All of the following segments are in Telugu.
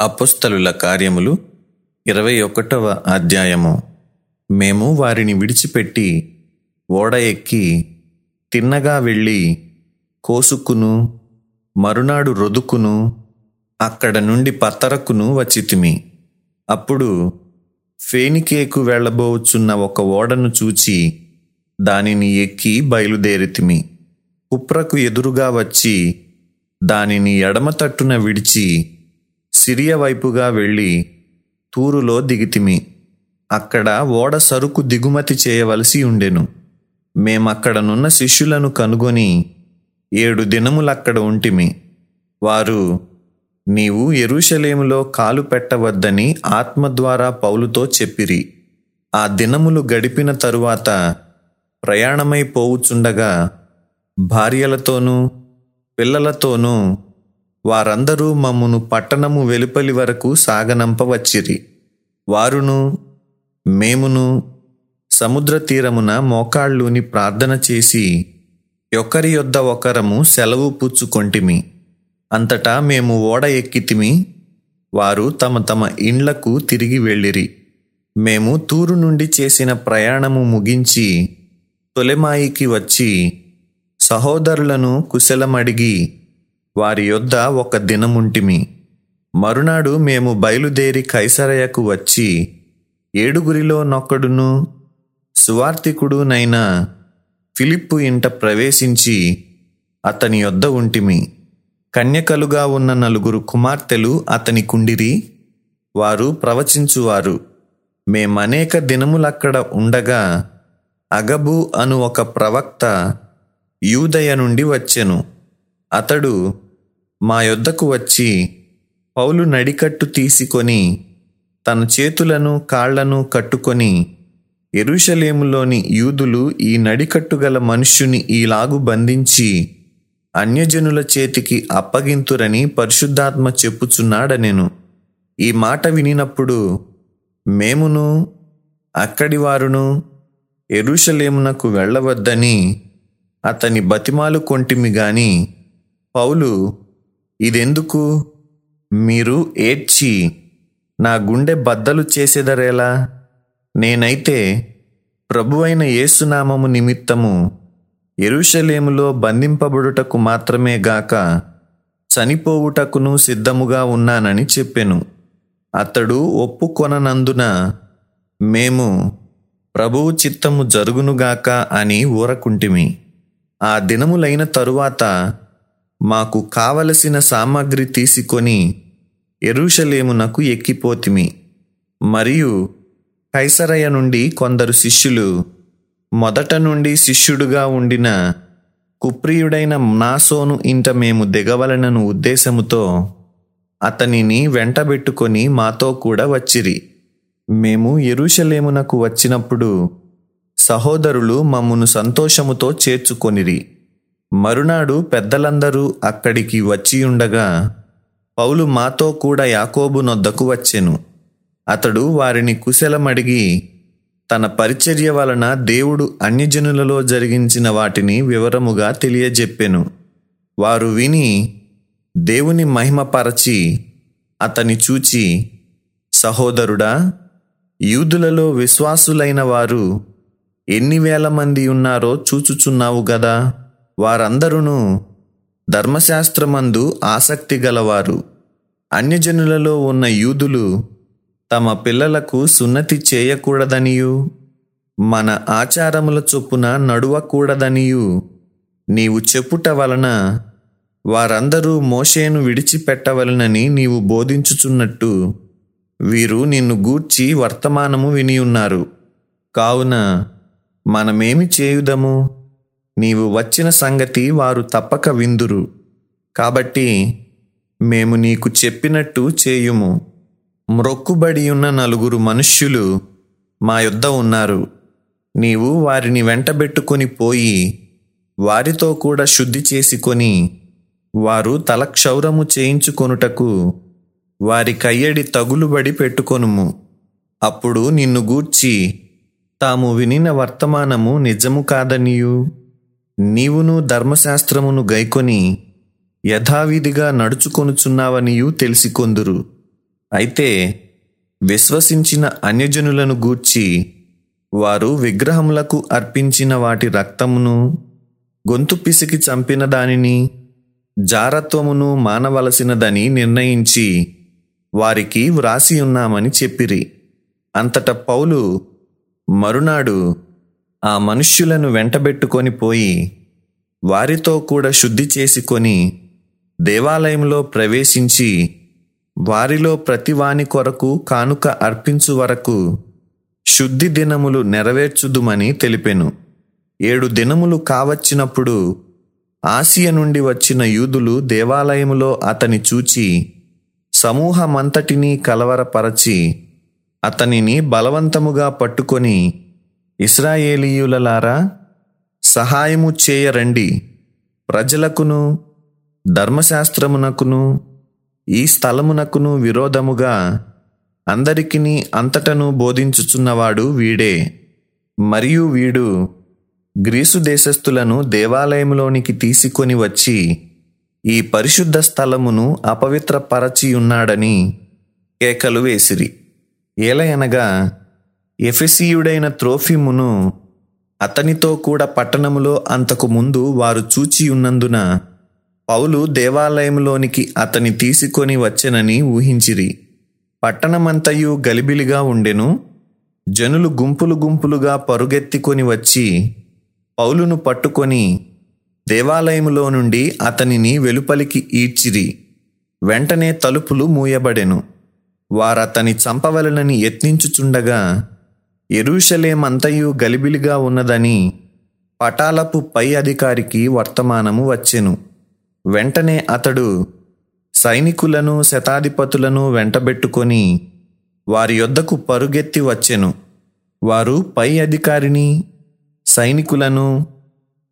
అపుస్తలుల కార్యములు ఇరవై ఒకటవ అధ్యాయము. మేము వారిని విడిచిపెట్టి ఓడ ఎక్కి తిన్నగా వెళ్ళి కోసుకును మరునాడు రొదుకును అక్కడ నుండి పత్తరకును వచ్చితిమి. అప్పుడు ఫేనికేకు వెళ్ళబోచున్న ఒక ఓడను చూచి దానిని ఎక్కి బయలుదేరితిమి. కుప్రకు ఎదురుగా వచ్చి దానిని ఎడమ తట్టున విడిచి సిరియా వైపుగా వెళ్ళి తూరులో దిగితిమి. అక్కడ ఓడ సరుకు దిగుమతి చేయవలసి ఉండెను. మేమక్కడనున్న శిష్యులను కనుగొని ఏడు దినములక్కడ ఉంటిమి. వారు నీవు ఎరుషలేములో కాలు పెట్టవద్దని ఆత్మ ద్వారా పౌలుతో చెప్పిరి. ఆ దినములు గడిపిన తరువాత ప్రయాణమై పోవుచుండగా భార్యలతోనూ పిల్లలతోనూ వారందరూ మమ్మును పట్టణము వెలుపలి వరకు సాగనంపవచ్చిరి. వారును మేమును సముద్ర తీరమున మోకాళ్ళూని ప్రార్థన చేసి ఒకరి యొద్ద ఒకరము సెలవు పుచ్చుకొంటిమి. అంతటా మేము ఓడ ఎక్కితిమి వారు తమ తమ ఇండ్లకు తిరిగి వెళ్ళిరి. మేము తూరు నుండి చేసిన ప్రయాణము ముగించి తొలెమాయికి వచ్చి సహోదరులను కుశలమడిగి వారి యొద్ద ఒక దినముంటిమి. మరునాడు మేము బయలుదేరి కైసరయకు వచ్చి ఏడుగురిలో నొక్కడును సువార్తికుడునైన ఫిలిప్పు ఇంట ప్రవేశించి అతని యొద్ద ఉంటిమి. కన్యకలుగా ఉన్న నలుగురు కుమార్తెలు అతని కుండిరి వారు ప్రవచించువారు. మేమనేక దినములక్కడ ఉండగా అగబు అను ఒక ప్రవక్త యూదయ నుండి వచ్చెను. అతడు మా యొద్దకు వచ్చి పౌలు నడికట్టు తీసుకొని తన చేతులను కాళ్ళను కట్టుకొని ఎరుషలేములోని యూదులు ఈ నడికట్టు గల మనుష్యుని ఈలాగు బంధించి అన్యజనుల చేతికి అప్పగింతురని పరిశుద్ధాత్మ చెప్పుచున్నాడనెను. ఈ మాట వినినప్పుడు మేమును అక్కడి వారును ఎరుషలేమునకు వెళ్ళవద్దని అతని బతిమాలు కొంటిమి గాని పౌలు ఇదెందుకు? మీరు ఏడ్చి నా గుండె బద్దలు చేసేదరేలా? నేనైతే ప్రభువైన యేసునామము నిమిత్తము ఎరుషలేములో బంధింపబడుటకు మాత్రమే గాక చనిపోవుటకును సిద్ధముగా ఉన్నానని చెప్పెను. అతడు ఒప్పుకొననందున మేము ప్రభువు చిత్తము జరుగునుగాక అని ఊరకుంటిమి. ఆ దినములైన తరువాత మాకు కావలసిన సామాగ్రి తీసుకొని ఎరుషలేమునకు ఎక్కిపోతిమి. మరియు కైసరయ నుండి కొందరు శిష్యులు మొదట నుండి శిష్యుడుగా ఉండిన కుప్రియుడైన నాసోను ఇంట మేము దిగవలనను ఉద్దేశముతో అతనిని వెంటబెట్టుకొని మాతో కూడా వచ్చిరి. మేము ఎరుషలేమునకు వచ్చినప్పుడు సహోదరులు మమ్మును సంతోషముతో చేర్చుకొనిరి. మరునాడు పెద్దలందరూ అక్కడికి వచ్చియుండగా పౌలు మాతో కూడా యాకోబు నొద్దకు వచ్చెను. అతడు వారిని కుశలమడిగి తన పరిచర్య వలన దేవుడు అన్యజనులలో జరిగించిన వాటిని వివరముగా తెలియజెప్పెను. వారు విని దేవుని మహిమపరచి అతని చూచి సహోదరుడా యూదులలో విశ్వాసులైన వారు ఎన్ని వేల మంది ఉన్నారో చూచుచున్నావు గదా? వారందరూ ధర్మశాస్త్రమందు ఆసక్తి గలవారు. అన్యజనులలో ఉన్న యూదులు తమ పిల్లలకు సున్నతి చేయకూడదనియు మన ఆచారముల చొప్పున నడువకూడదనియు. నీవు చెప్పుట వలన వారందరూ మోషేను విడిచిపెట్టవలనని నీవు బోధించుచున్నట్టు వీరు నిన్ను గూర్చి వర్తమానము వినియున్నారు. కావున మనమేమి చేయుదము? నీవు వచ్చిన సంగతి వారు తప్పక విందురు. కాబట్టి మేము నీకు చెప్పినట్టు చేయుము. మ్రొక్కుబడి ఉన్న నలుగురు మనుష్యులు మా యొద్ద ఉన్నారు. నీవు వారిని వెంటబెట్టుకొని పోయి వారితో కూడా శుద్ధి చేసుకొని వారు తలక్షౌరము చేయించుకొనుటకు వారి కయ్యడి తగులుబడి పెట్టుకొనుము. అప్పుడు నిన్ను గూర్చి తాము వినిన వర్తమానము నిజము కాదనియు. నీవును ధర్మశాస్త్రమును గైకొని యథావిధిగా నడుచుకొనుచున్నావనియు తెలిసికొందురు. అయితే విశ్వసించిన అన్యజనులను గూర్చి వారు విగ్రహములకు అర్పించిన వాటి రక్తమును గొంతు పిసికి చంపిన దానిని జారత్వమును మానవలసినదని నిర్ణయించి వారికి వ్రాసి ఉన్నామని చెప్పిరి. అంతట పౌలు మరునాడు ఆ మనుష్యులను వెంటబెట్టుకొని పోయి వారితో కూడా శుద్ధి చేసుకొని దేవాలయంలో ప్రవేశించి వారిలో ప్రతివాని కొరకు కానుక అర్పించు వరకు శుద్ధి దినములు నెరవేర్చుదుమని తెలిపెను. ఏడు దినములు కావచ్చినప్పుడు ఆసియ నుండి వచ్చిన యూదులు దేవాలయములో అతని చూచి సమూహమంతటినీ కలవరపరచి అతనిని బలవంతముగా పట్టుకొని ఇస్రాయేలీయులలారా సహాయము చేయరండి. ప్రజలకును ధర్మశాస్త్రమునకును ఈ స్థలమునకును విరోధముగా అందరికిని అంతటను బోధించుచున్నవాడు వీడే. మరియు వీడు గ్రీసు దేశస్థులను దేవాలయంలోనికి తీసుకొని వచ్చి ఈ పరిశుద్ధ స్థలమును అపవిత్రపరచియున్నాడని కేకలు వేసిరి. ఏలయనగా ఎఫెసీయుడైన త్రోఫిమును అతనితో కూడా పట్టణములో అంతకు ముందు వారు చూచి ఉన్నందున పౌలు దేవాలయంలోనికి అతని తీసుకొని వచ్చెనని ఊహించిరి. పట్టణమంతయు గలిబిలిగా ఉండెను. జనులు గుంపులు గుంపులుగా పరుగెత్తికొని వచ్చి పౌలును పట్టుకొని దేవాలయములో నుండి అతనిని వెలుపలికి ఈడ్చిరి. వెంటనే తలుపులు మూయబడెను. వారతని చంపవలనని యత్నించుచుండగా ఎరూషలేమంతయు గలిబిలిగా ఉన్నదని పటాలపు పై అధికారికి వర్తమానము వచ్చెను. వెంటనే అతడు సైనికులను శతాధిపతులను వెంటబెట్టుకొని వారి యొద్దకు పరుగెత్తి వచ్చెను. వారు పై అధికారిని సైనికులను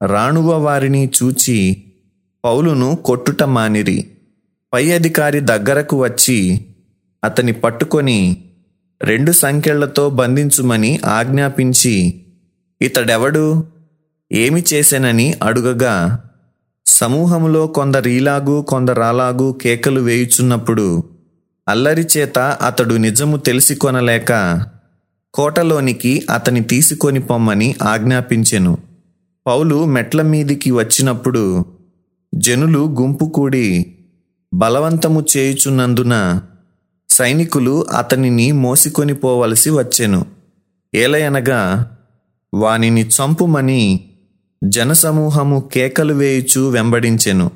రాణువ వారిని చూచి పౌలును కొట్టుట మానిరి. పై అధికారి దగ్గరకు వచ్చి అతని పట్టుకొని రెండు సంఖ్యలతో బంధించుమని ఆజ్ఞాపించి ఇతడెవడు? ఏమి చేశానని అడుగగా సమూహములో కొందరీలాగు కొందరాలాగు కేకలు వేయుచున్నప్పుడు అల్లరి చేత అతడు నిజము తెలిసికొనలేక కోటలోనికి అతని తీసుకొని పొమ్మని ఆజ్ఞాపించెను. పౌలు మెట్ల మీదికి వచ్చినప్పుడు జనులు గుంపు కూడి బలవంతము చేయుచున్నందున సైనికులు అతనిని మోసికొని పోవలసి వచ్చెను. ఏలయనగా వానిని చంపుమని జనసమూహము కేకలు వేయుచు వెంబడించెను.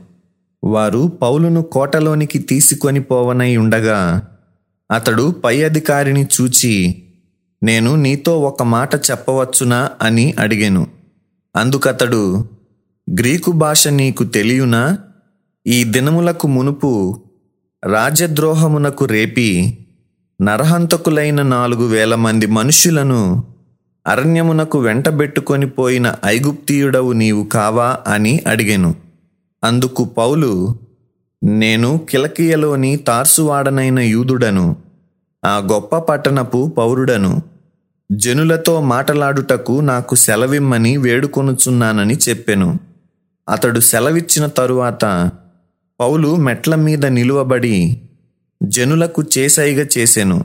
వారు పౌలును కోటలోనికి తీసుకొని పోవనై ఉండగా అతడు పై అధికారిని చూచి నేను నీతో ఒక మాట చెప్పవచ్చునా? అని అడిగాను. అందుకతడు గ్రీకు భాష నీకు తెలియునా? ఈ దినములకు మునుపు రాజద్రోహమునకు రేపి నరహంతకులైన నాలుగు వేల మంది మనుష్యులను అరణ్యమునకు వెంటబెట్టుకొని పోయిన ఐగుప్తీయుడవు నీవు కావా అని అడిగెను. అందుకు పౌలు నేను కిలకియలోని తార్సువాడనైన యూదుడను ఆ గొప్ప పట్టణపు పౌరుడను జనులతో మాటలాడుటకు నాకు సెలవిమ్మని వేడుకొనుచున్నానని చెప్పెను. అతడు సెలవిచ్చిన తరువాత పౌలు మెట్ల మీద నిలువబడి జనులకు చేసైగ చేసెను.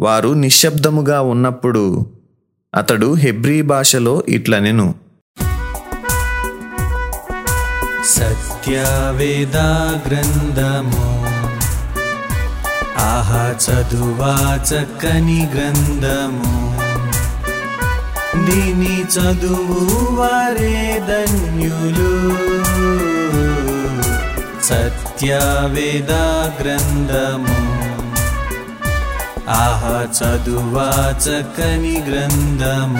వారు నిశ్శబ్దముగా ఉన్నప్పుడు అతడు హెబ్రీ భాషలో ఇట్లనెను. సత్యవేదా గ్రంథము ఆహా చదువా చక్కని గ్రంథము దీని చదువు వారే ధన్యులు. त्या वेदा ग्रन्थम् आह च ग्रन्थम्